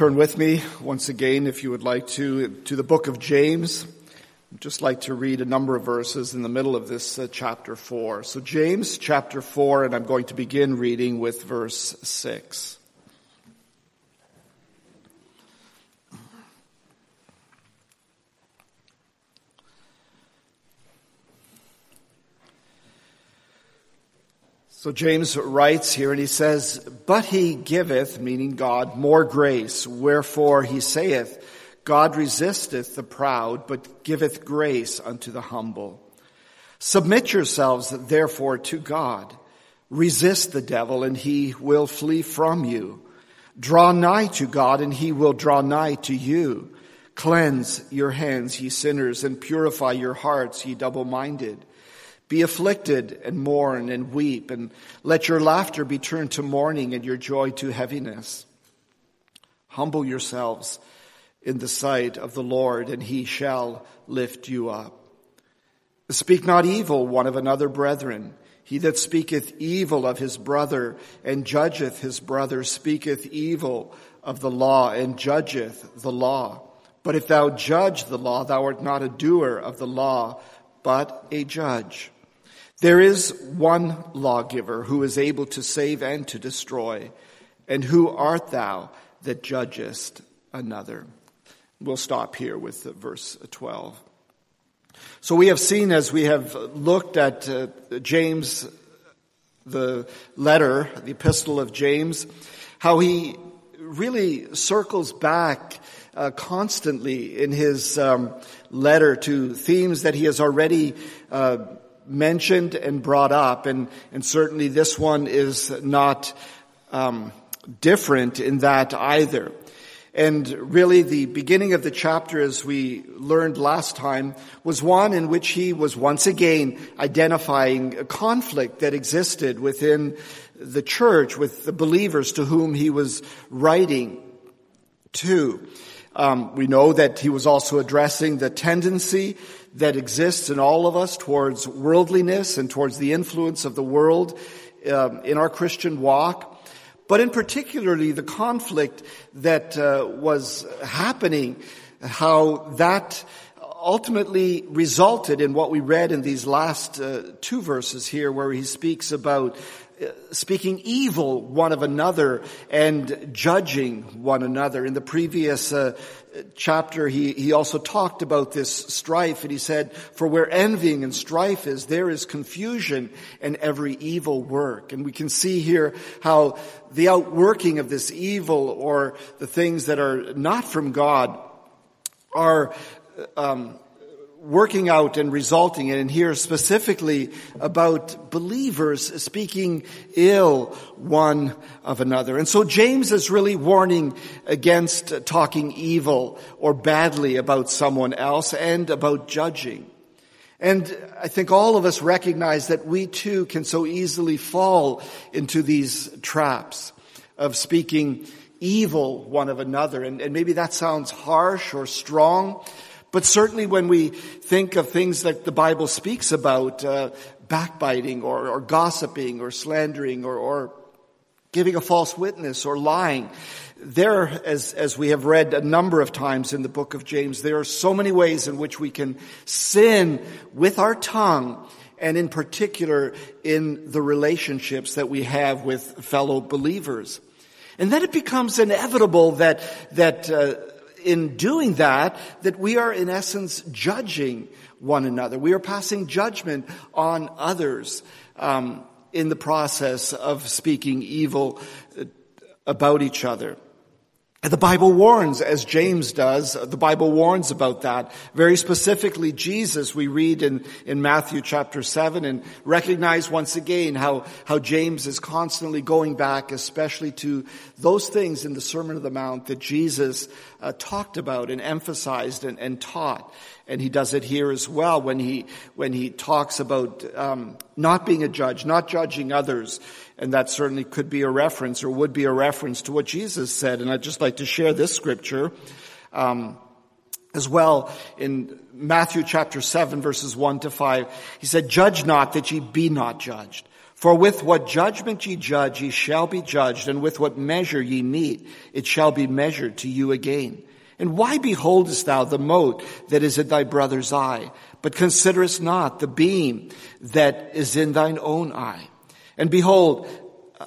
Turn with me once again, if you would like to, to the book of James. I'd just like to read a number of verses in the middle of this uh, chapter 4. So James chapter 4, and I'm going to begin reading with verse 6. So James writes here and he says, But he giveth, meaning God, more grace. Wherefore he saith, God resisteth the proud, but giveth grace unto the humble. Submit yourselves therefore to God. Resist the devil and he will flee from you. Draw nigh to God and he will draw nigh to you. Cleanse your hands, ye sinners, and purify your hearts, ye double-minded. Be afflicted and mourn and weep, and let your laughter be turned to mourning and your joy to heaviness. Humble yourselves in the sight of the Lord, and he shall lift you up. Speak not evil one of another, brethren. He that speaketh evil of his brother and judgeth his brother speaketh evil of the law and judgeth the law. But if thou judge the law, thou art not a doer of the law, but a judge. There is one lawgiver who is able to save and to destroy. And who art thou that judgest another? We'll stop here with verse 12. So we have seen as we have looked at uh, James, the letter, the epistle of James, how he really circles back uh, constantly in his um, letter to themes that he has already uh, mentioned and brought up, and, and certainly this one is not um, different in that either. And really the beginning of the chapter, as we learned last time, was one in which he was once again identifying a conflict that existed within the church with the believers to whom he was writing to. Um, we know that he was also addressing the tendency that exists in all of us towards worldliness and towards the influence of the world um, in our Christian walk, but in particularly the conflict that uh, was happening, how that ultimately resulted in what we read in these last uh, two verses here where he speaks about speaking evil one of another and judging one another. In the previous uh, chapter, he, he also talked about this strife and he said, for where envying and strife is, there is confusion and every evil work. And we can see here how the outworking of this evil or the things that are not from God are um, working out and resulting in, and here specifically about believers speaking ill one of another. And so James is really warning against talking evil or badly about someone else and about judging. And I think all of us recognize that we too can so easily fall into these traps of speaking evil one of another. And, and maybe that sounds harsh or strong, but certainly when we think of things that the Bible speaks about, uh, backbiting or, or, gossiping or slandering or, or giving a false witness or lying, there, as, as we have read a number of times in the book of James, there are so many ways in which we can sin with our tongue and in particular in the relationships that we have with fellow believers. And then it becomes inevitable that, that, uh, in doing that, that we are in essence judging one another. We are passing judgment on others um, in the process of speaking evil uh, about each other. The Bible warns, as James does, the Bible warns about that. Very specifically, Jesus, we read in, in Matthew chapter 7 and recognize once again how, how James is constantly going back, especially to those things in the Sermon of the Mount that Jesus uh, talked about and emphasized and, and taught and he does it here as well when he when he talks about um, not being a judge, not judging others, and that certainly could be a reference or would be a reference to what Jesus said. And I'd just like to share this scripture. Um, as well in Matthew chapter 7 verses 1 to 5, he said, judge not that ye be not judged. For with what judgment ye judge, ye shall be judged, and with what measure ye meet, it shall be measured to you again. And why beholdest thou the mote that is in thy brother's eye, but considerest not the beam that is in thine own eye? And behold, uh,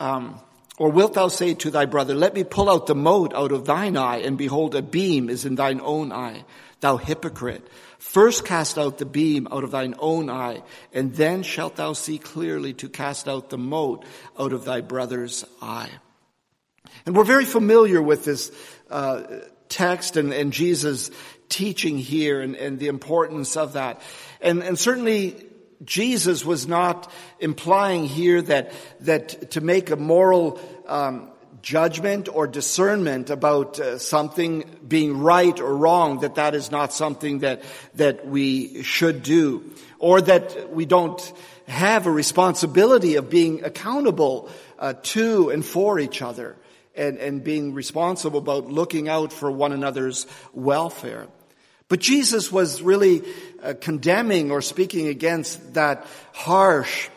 um, or wilt thou say to thy brother, let me pull out the mote out of thine eye, and behold, a beam is in thine own eye? Thou hypocrite. First cast out the beam out of thine own eye, and then shalt thou see clearly to cast out the mote out of thy brother's eye. And we're very familiar with this uh, text and, and Jesus' teaching here and, and the importance of that. And, and certainly Jesus was not implying here that, that to make a moral um, judgment or discernment about uh, something being right or wrong, that that is not something that, that we should do. Or that we don't have a responsibility of being accountable uh, to and for each other and, and being responsible about looking out for one another's welfare. But Jesus was really uh, condemning or speaking against that harsh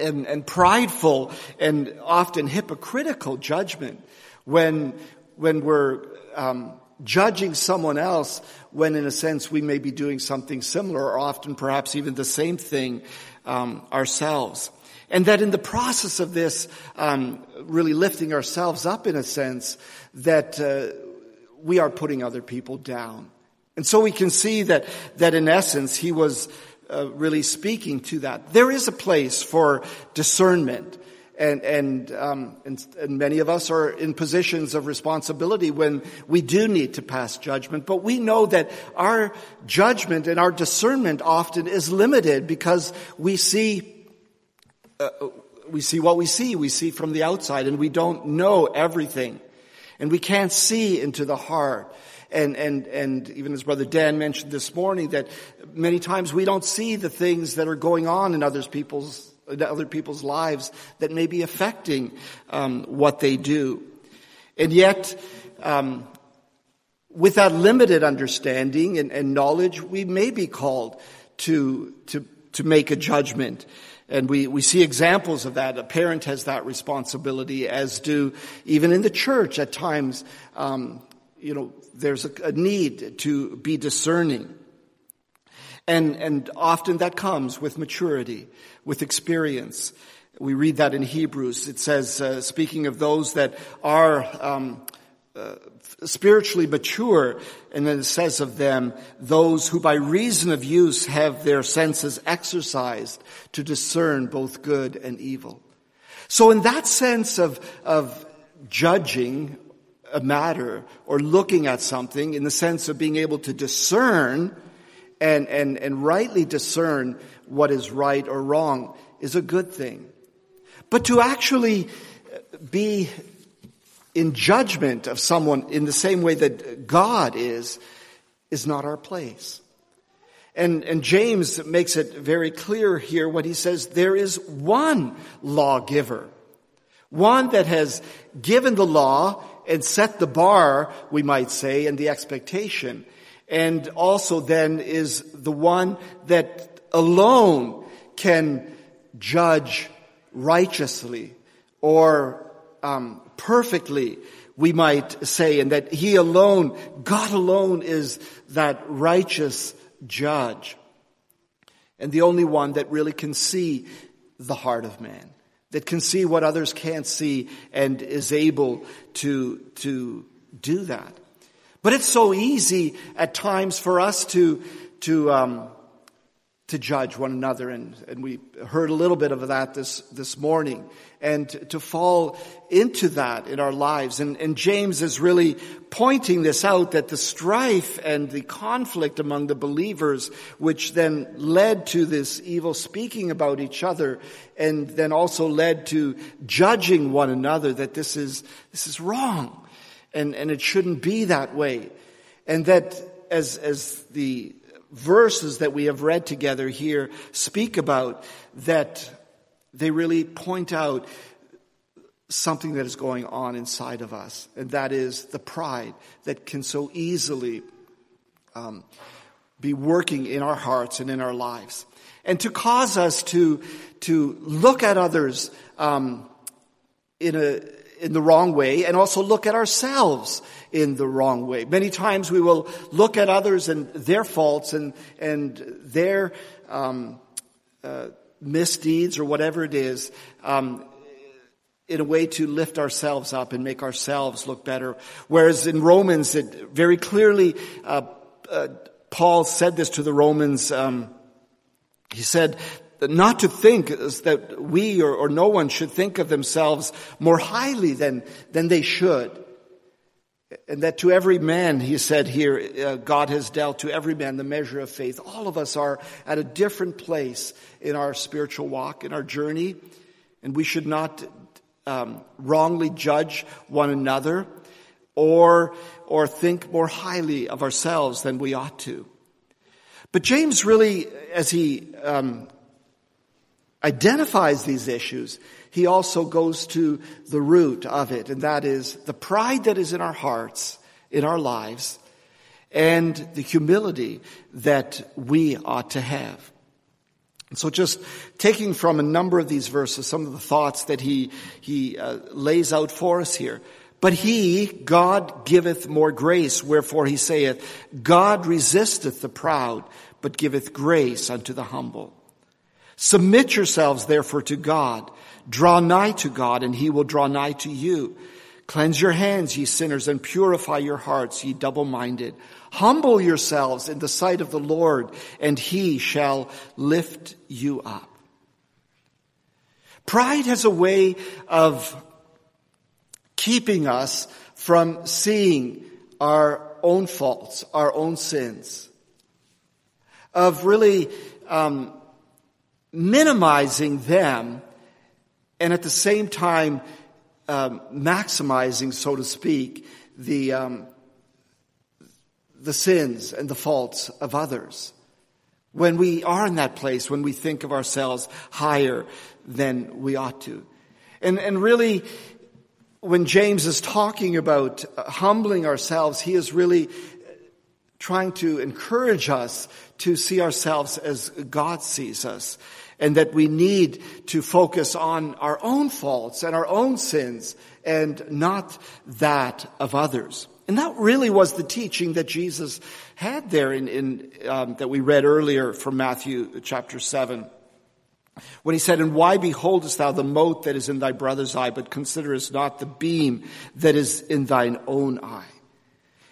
and, and prideful and often hypocritical judgment when, when we're um, judging someone else when in a sense we may be doing something similar or often perhaps even the same thing um, ourselves. And that in the process of this, um, really lifting ourselves up in a sense, that uh, we are putting other people down. And so we can see that, that in essence, he was uh, really speaking to that. There is a place for discernment. And, and, um, and, and many of us are in positions of responsibility when we do need to pass judgment. But we know that our judgment and our discernment often is limited because we see, uh, we see what we see. We see from the outside and we don't know everything. And we can't see into the heart. And, and, and even as Brother Dan mentioned this morning, that many times we don't see the things that are going on in others people's, in other people's lives that may be affecting um, what they do. And yet, um, with that limited understanding and, and, knowledge, we may be called to, to, to make a judgment. And we, we see examples of that. A parent has that responsibility, as do even in the church at times. Um, you know, there's a, a need to be discerning. And, and often that comes with maturity, with experience. We read that in Hebrews. It says, uh, speaking of those that are um, uh, spiritually mature, and then it says of them, those who by reason of use have their senses exercised to discern both good and evil. So in that sense of, of judging a matter or looking at something in the sense of being able to discern and, and, and rightly discern what is right or wrong is a good thing. But to actually be in judgment of someone in the same way that God is, is not our place. And, and James makes it very clear here when he says there is one lawgiver, one that has given the law and set the bar, we might say, and the expectation. And also then is the one that alone can judge righteously or um, perfectly, we might say, and that He alone, God alone is that righteous judge. And the only one that really can see the heart of man that can see what others can't see and is able to, to do that. But it's so easy at times for us to, to, um, to judge one another. And, and we heard a little bit of that this, this morning. And to, fall into that in our lives. And, and James is really pointing this out that the strife and the conflict among the believers, which then led to this evil speaking about each other and then also led to judging one another that this is, this is wrong. And, and it shouldn't be that way. And that as, as the verses that we have read together here speak about that they really point out something that is going on inside of us, and that is the pride that can so easily um, be working in our hearts and in our lives. and to cause us to, to look at others um, in, a, in the wrong way and also look at ourselves in the wrong way. Many times we will look at others and their faults and, and their um, uh, misdeeds or whatever it is um, in a way to lift ourselves up and make ourselves look better. Whereas in Romans, it very clearly, uh, uh, Paul said this to the Romans. Um, he said, not to think that we or, or, no one should think of themselves more highly than, than they should. And that to every man, he said here, uh, God has dealt to every man the measure of faith. All of us are at a different place in our spiritual walk, in our journey, and we should not um, wrongly judge one another or, or think more highly of ourselves than we ought to. But James really, as he um, identifies these issues, he also goes to the root of it, and that is the pride that is in our hearts, in our lives, and the humility that we ought to have. So just taking from a number of these verses, some of the thoughts that he, he uh, lays out for us here. But he, God, giveth more grace, wherefore he saith, God resisteth the proud, but giveth grace unto the humble. Submit yourselves therefore to God. Draw nigh to God and he will draw nigh to you. Cleanse your hands, ye sinners, and purify your hearts, ye double-minded. Humble yourselves in the sight of the Lord and he shall lift you up. Pride has a way of keeping us from seeing our own faults, our own sins, of really um, minimizing them and at the same time um, maximizing, so to speak, the um, the sins and the faults of others. When we are in that place, when we think of ourselves higher than we ought to, and and really, when James is talking about humbling ourselves, he is really trying to encourage us to see ourselves as God sees us and that we need to focus on our own faults and our own sins and not that of others. And that really was the teaching that Jesus had there in, in um, that we read earlier from Matthew chapter seven. When he said, And why beholdest thou the mote that is in thy brother's eye, but considerest not the beam that is in thine own eye?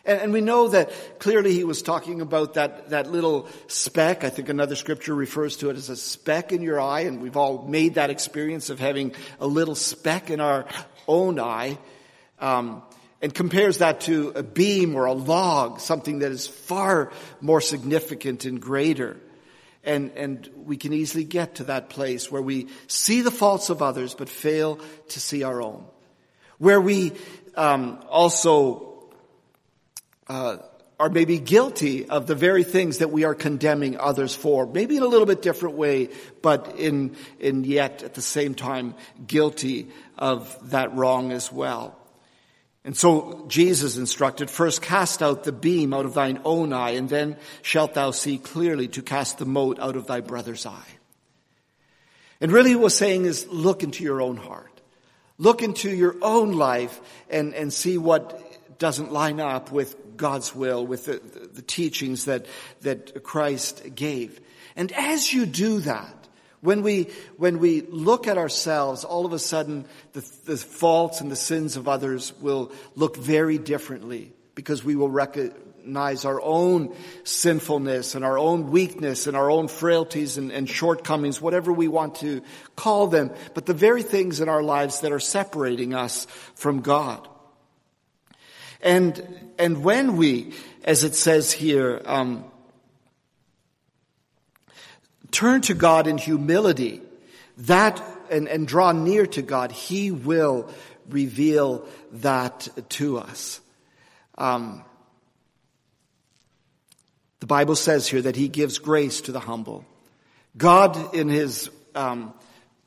And, and, we know that clearly he was talking about that, that little speck. I think another scripture refers to it as a speck in your eye, and we've all made that experience of having a little speck in our own eye. Um, and compares that to a beam or a log, something that is far more significant and greater. And, and we can easily get to that place where we see the faults of others but fail to see our own. Where we um, also uh, are maybe guilty of the very things that we are condemning others for, maybe in a little bit different way, but in, in yet at the same time guilty of that wrong as well. And so Jesus instructed, first cast out the beam out of thine own eye, and then shalt thou see clearly to cast the mote out of thy brother's eye. And really what he was saying is look into your own heart. Look into your own life and, and see what doesn't line up with God's will, with the, the teachings that, that Christ gave. And as you do that, when we, when we look at ourselves, all of a sudden the, the faults and the sins of others will look very differently because we will recognize our own sinfulness and our own weakness and our own frailties and, and shortcomings, whatever we want to call them, but the very things in our lives that are separating us from God. And, and when we, as it says here, um, turn to God in humility, that, and, and draw near to God, He will reveal that to us. Um, the Bible says here that He gives grace to the humble. God, in His um,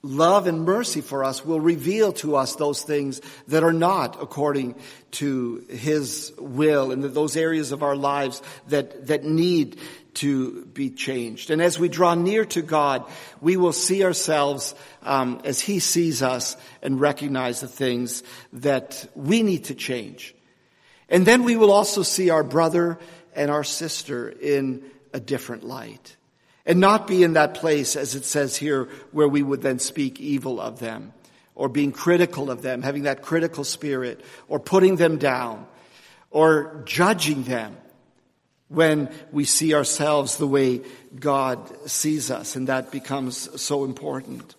love and mercy for us will reveal to us those things that are not according to His will and those areas of our lives that, that need to be changed. And as we draw near to God, we will see ourselves um, as He sees us and recognize the things that we need to change. And then we will also see our brother and our sister in a different light and not be in that place, as it says here, where we would then speak evil of them or being critical of them, having that critical spirit or putting them down or judging them when we see ourselves the way God sees us. And that becomes so important.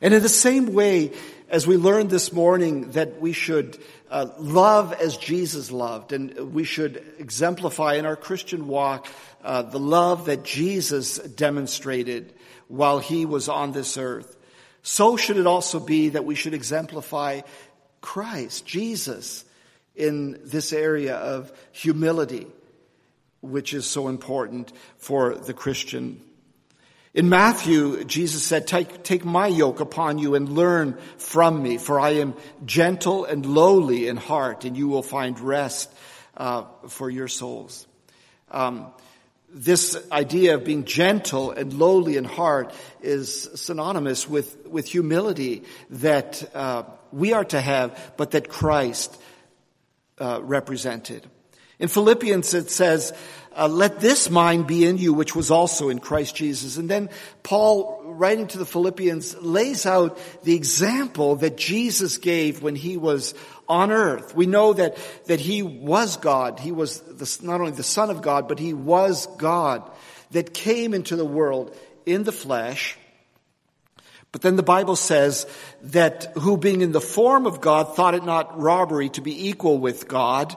And in the same way, as we learned this morning that we should uh, love as Jesus loved, and we should exemplify in our Christian walk uh, the love that Jesus demonstrated while he was on this earth. So should it also be that we should exemplify Christ, Jesus, in this area of humility, which is so important for the Christian. In Matthew, Jesus said, take, take my yoke upon you and learn from me, for I am gentle and lowly in heart, and you will find rest uh, for your souls. Um, this idea of being gentle and lowly in heart is synonymous with, with humility that uh, we are to have, but that Christ uh, represented. In Philippians it says, uh, let this mind be in you, which was also in Christ Jesus. And then Paul, writing to the Philippians, lays out the example that Jesus gave when he was on earth. We know that, that he was God. He was the, not only the son of God, but he was God that came into the world in the flesh. But then the Bible says that who being in the form of God thought it not robbery to be equal with God,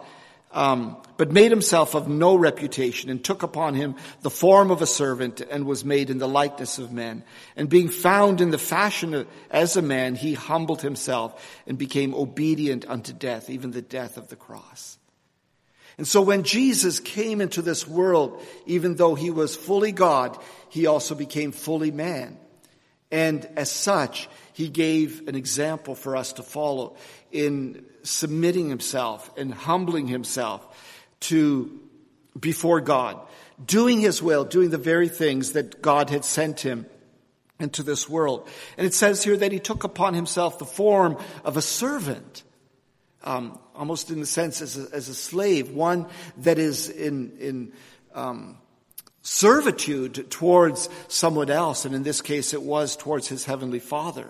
um, but made himself of no reputation and took upon him the form of a servant and was made in the likeness of men. And being found in the fashion of, as a man, he humbled himself and became obedient unto death, even the death of the cross. And so when Jesus came into this world, even though he was fully God, he also became fully man. And as such, he gave an example for us to follow in submitting himself and humbling himself to before God, doing his will, doing the very things that God had sent him into this world. And it says here that he took upon himself the form of a servant, um, almost in the sense as a, as a, slave, one that is in, in um, servitude towards someone else, and in this case it was towards his heavenly Father.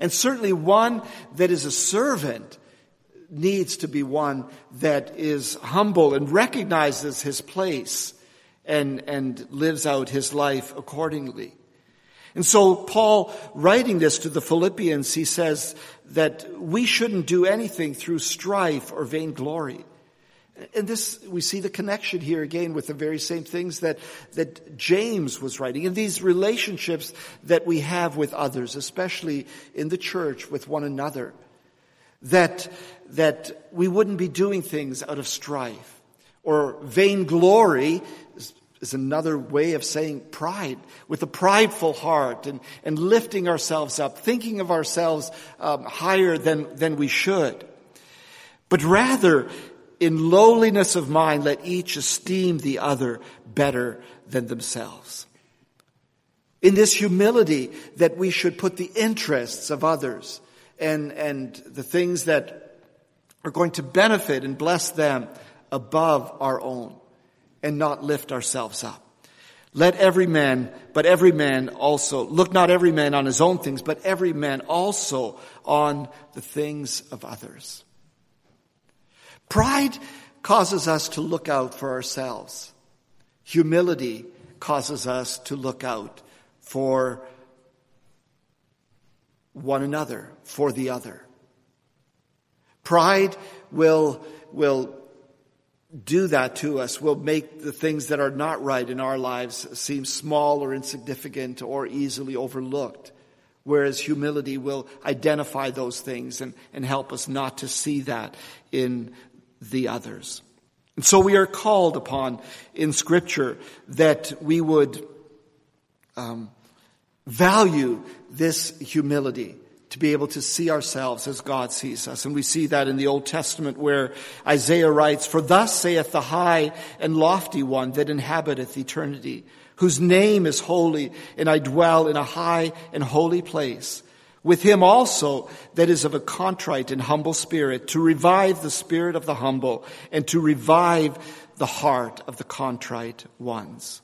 And certainly one that is a servant needs to be one that is humble and recognizes his place and, and lives out his life accordingly. And so Paul, writing this to the Philippians, he says that we shouldn't do anything through strife or vainglory. And this, we see the connection here again with the very same things that, that James was writing. And these relationships that we have with others, especially in the church with one another. That, that we wouldn't be doing things out of strife. Or vainglory is, is another way of saying pride. With a prideful heart and, and lifting ourselves up, thinking of ourselves um, higher than, than we should. But rather, in lowliness of mind, let each esteem the other better than themselves. In this humility that we should put the interests of others and, and the things that are going to benefit and bless them above our own and not lift ourselves up. Let every man, but every man also, look not every man on his own things, but every man also on the things of others. Pride causes us to look out for ourselves. Humility causes us to look out for one another, for the other. Pride will, will do that to us, will make the things that are not right in our lives seem small or insignificant or easily overlooked. Whereas humility will identify those things and, and help us not to see that in the others. And so we are called upon in scripture that we would um, value this humility to be able to see ourselves as God sees us. And we see that in the Old Testament where Isaiah writes, For thus saith the high and lofty one that inhabiteth eternity, whose name is holy, and I dwell in a high and holy place. With him also that is of a contrite and humble spirit, to revive the spirit of the humble, and to revive the heart of the contrite ones.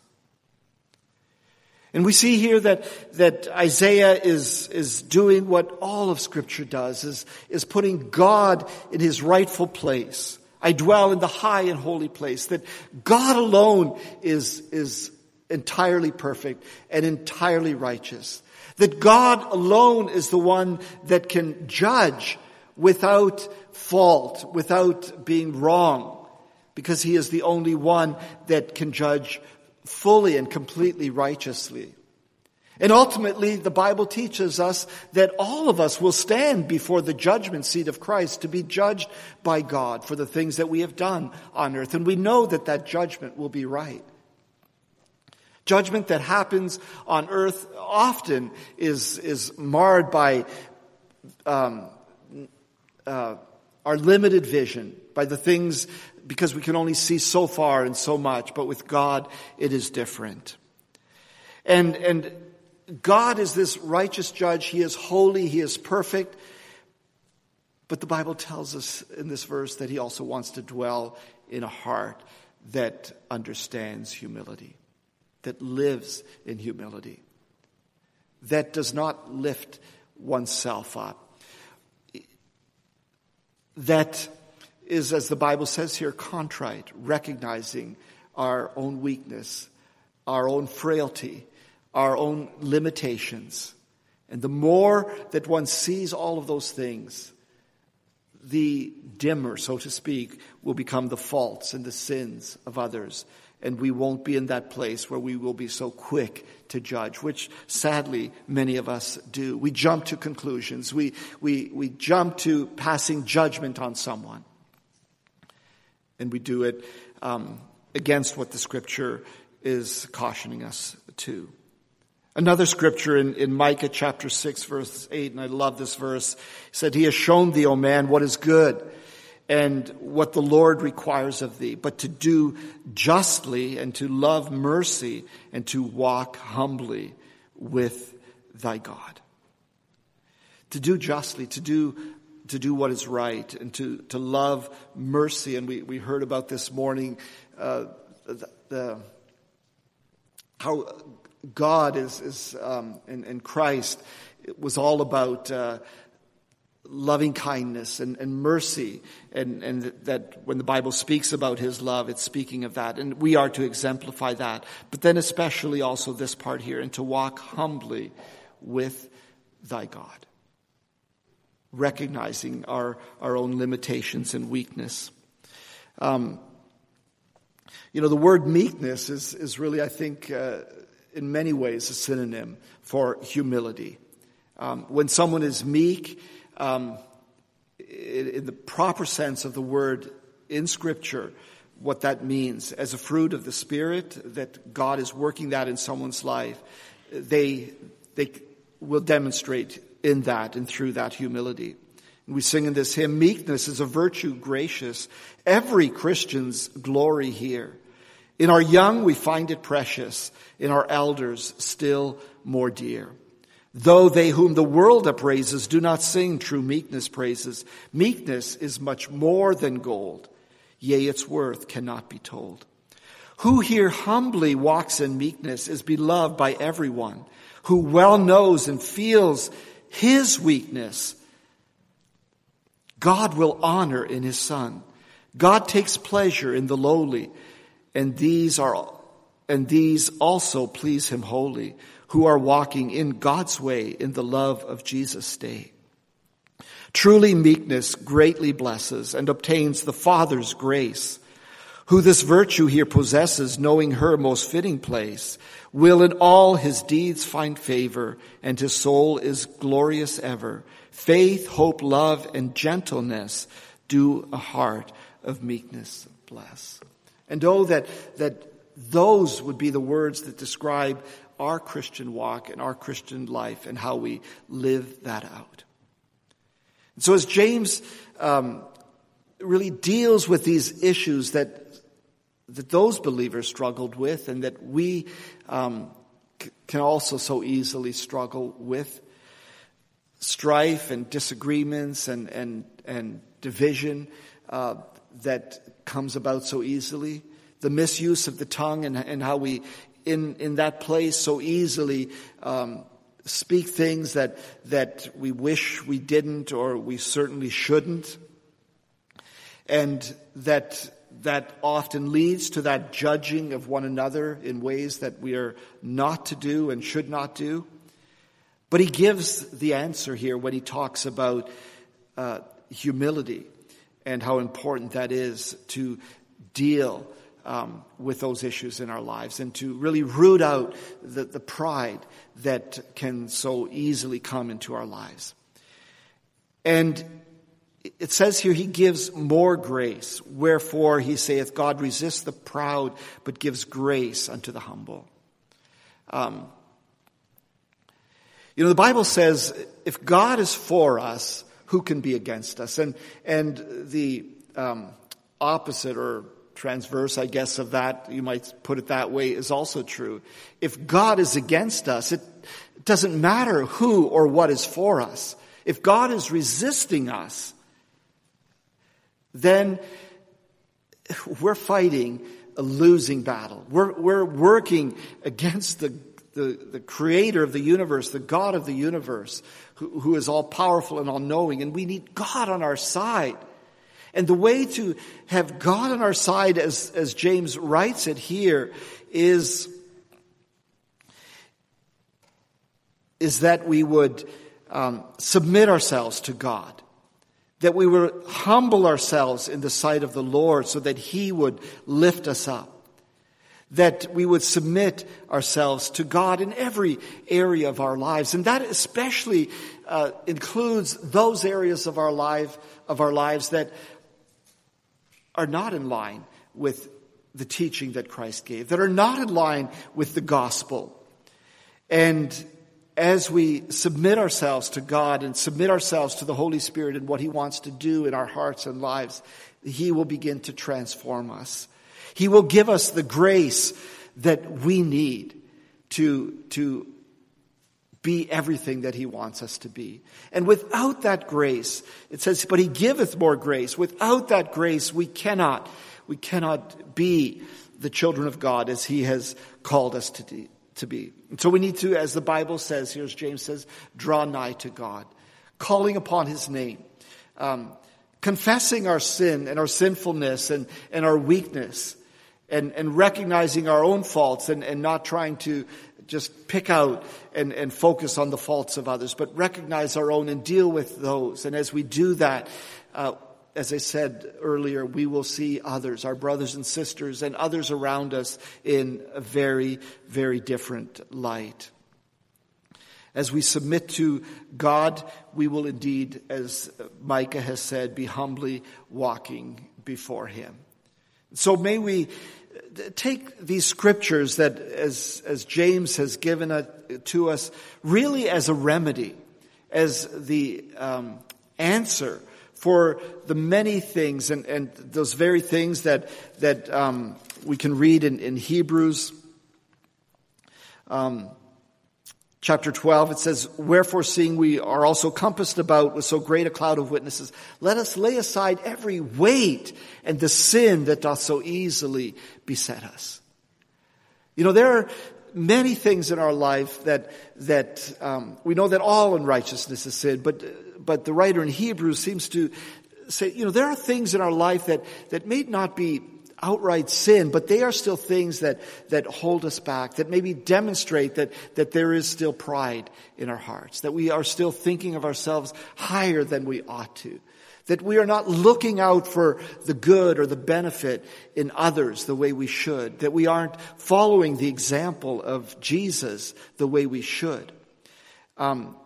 And we see here that, that Isaiah is, is doing what all of scripture does, is, is putting God in his rightful place. I dwell in the high and holy place, that God alone is, is entirely perfect and entirely righteous. That God alone is the one that can judge without fault, without being wrong, because he is the only one that can judge fully and completely righteously. And ultimately, the Bible teaches us that all of us will stand before the judgment seat of Christ to be judged by God for the things that we have done on earth. And we know that that judgment will be right. Judgment that happens on earth often is, is marred by um, uh, our limited vision, by the things because we can only see so far and so much, but with God it is different. And, and God is this righteous judge. He is holy. He is perfect. But the Bible tells us in this verse that he also wants to dwell in a heart that understands humility, that lives in humility, that does not lift oneself up, that is, as the Bible says here, contrite, recognizing our own weakness, our own frailty, our own limitations. And the more that one sees all of those things, the dimmer, so to speak, will become the faults and the sins of others. And we won't be in that place where we will be so quick to judge, which sadly many of us do. We jump to conclusions. We, we, we jump to passing judgment on someone and we do it um, against what the scripture is cautioning us to. Another scripture in, in Micah chapter 6 verse 8, and I love this verse, said, He has shown thee, O man, what is good and what the Lord requires of thee, but to do justly and to love mercy and to walk humbly with thy God. To do justly, to do to do what is right and to, to love mercy. And we, we heard about this morning uh, the, the, how God is, is um, in, in Christ it was all about uh, loving kindness and, and mercy, and, and that when the Bible speaks about His love, it's speaking of that, and we are to exemplify that. But then, especially also this part here, and to walk humbly with Thy God recognizing our, our own limitations and weakness. Um, you know, the word meekness is, is really, I think, uh, in many ways a synonym for humility. Um, when someone is meek, um, in, in the proper sense of the word in Scripture, what that means as a fruit of the Spirit, that God is working that in someone's life, they, they will demonstrate in that and through that humility. We sing in this hymn, meekness is a virtue gracious. Every Christian's glory here. In our young, we find it precious. In our elders, still more dear. Though they whom the world upraises do not sing true meekness praises, meekness is much more than gold. Yea, its worth cannot be told. Who here humbly walks in meekness is beloved by everyone, who well knows and feels his weakness, God will honor in his son. God takes pleasure in the lowly, and these are, and these also please him wholly, who are walking in God's way in the love of Jesus' stay. Truly meekness greatly blesses and obtains the Father's grace, who this virtue here possesses, knowing her most fitting place, will in all his deeds find favor, and his soul is glorious ever. Faith, hope, love, and gentleness do a heart of meekness bless. And oh, that, that those would be the words that describe our Christian walk and our Christian life and how we live that out. And so as James um, really deals with these issues that that those believers struggled with and that we um, c- can also so easily struggle with strife and disagreements and and and division uh, that comes about so easily. The misuse of the tongue and, and how we in in that place so easily um, speak things that that we wish we didn't or we certainly shouldn't. And that that often leads to that judging of one another in ways that we are not to do and should not do. But he gives the answer here when he talks about uh, humility and how important that is to deal um, with those issues in our lives and to really root out the, the pride that can so easily come into our lives. And it says here he gives more grace. Wherefore he saith, God resists the proud, but gives grace unto the humble. Um, you know, the Bible says, if God is for us, who can be against us? And, and the um, opposite or transverse, I guess, of that, you might put it that way, is also true. If God is against us, it doesn't matter who or what is for us. If God is resisting us, then we're fighting a losing battle. We're, we're working against the, the, the creator of the universe, the God of the universe, who, who is all powerful and all knowing, and we need God on our side. And the way to have God on our side, as, as James writes it here, is, is that we would um, submit ourselves to God that we would humble ourselves in the sight of the Lord so that He would lift us up. That we would submit ourselves to God in every area of our lives. And that especially uh, includes those areas of our life, of our lives that are not in line with the teaching that Christ gave, that are not in line with the gospel. And as we submit ourselves to God and submit ourselves to the Holy Spirit and what He wants to do in our hearts and lives, He will begin to transform us. He will give us the grace that we need to, to be everything that He wants us to be. And without that grace, it says, but He giveth more grace. Without that grace, we cannot, we cannot be the children of God as He has called us to, to be. So we need to, as the Bible says, here, as James says, draw nigh to God, calling upon his name, um, confessing our sin and our sinfulness and, and our weakness, and, and recognizing our own faults and, and not trying to just pick out and, and focus on the faults of others, but recognize our own and deal with those. And as we do that, uh, as I said earlier, we will see others, our brothers and sisters and others around us in a very, very different light. As we submit to God, we will indeed, as Micah has said, be humbly walking before Him. So may we take these scriptures that, as, as James has given to us, really as a remedy, as the um, answer for the many things and, and those very things that, that um, we can read in, in Hebrews um, chapter 12. It says, Wherefore, seeing we are also compassed about with so great a cloud of witnesses, let us lay aside every weight and the sin that doth so easily beset us. You know, there are many things in our life that that um, we know that all unrighteousness is sin, but but the writer in Hebrews seems to say, you know, there are things in our life that, that may not be outright sin, but they are still things that, that hold us back, that maybe demonstrate that, that there is still pride in our hearts, that we are still thinking of ourselves higher than we ought to, that we are not looking out for the good or the benefit in others the way we should, that we aren't following the example of Jesus the way we should. Um,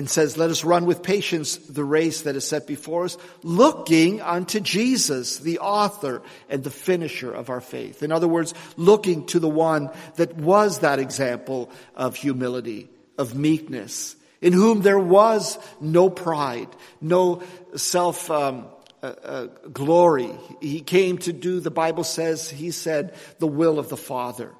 and says, let us run with patience the race that is set before us, looking unto Jesus, the author and the finisher of our faith. In other words, looking to the one that was that example of humility, of meekness, in whom there was no pride, no self, um, uh, uh, glory. He came to do, the Bible says, he said, the will of the Father.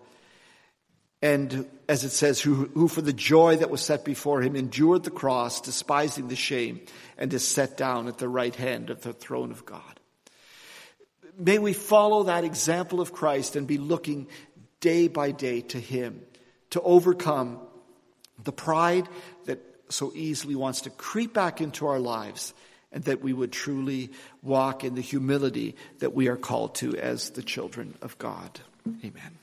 And as it says, who, who for the joy that was set before him endured the cross, despising the shame, and is set down at the right hand of the throne of God. May we follow that example of Christ and be looking day by day to him to overcome the pride that so easily wants to creep back into our lives and that we would truly walk in the humility that we are called to as the children of God. Amen.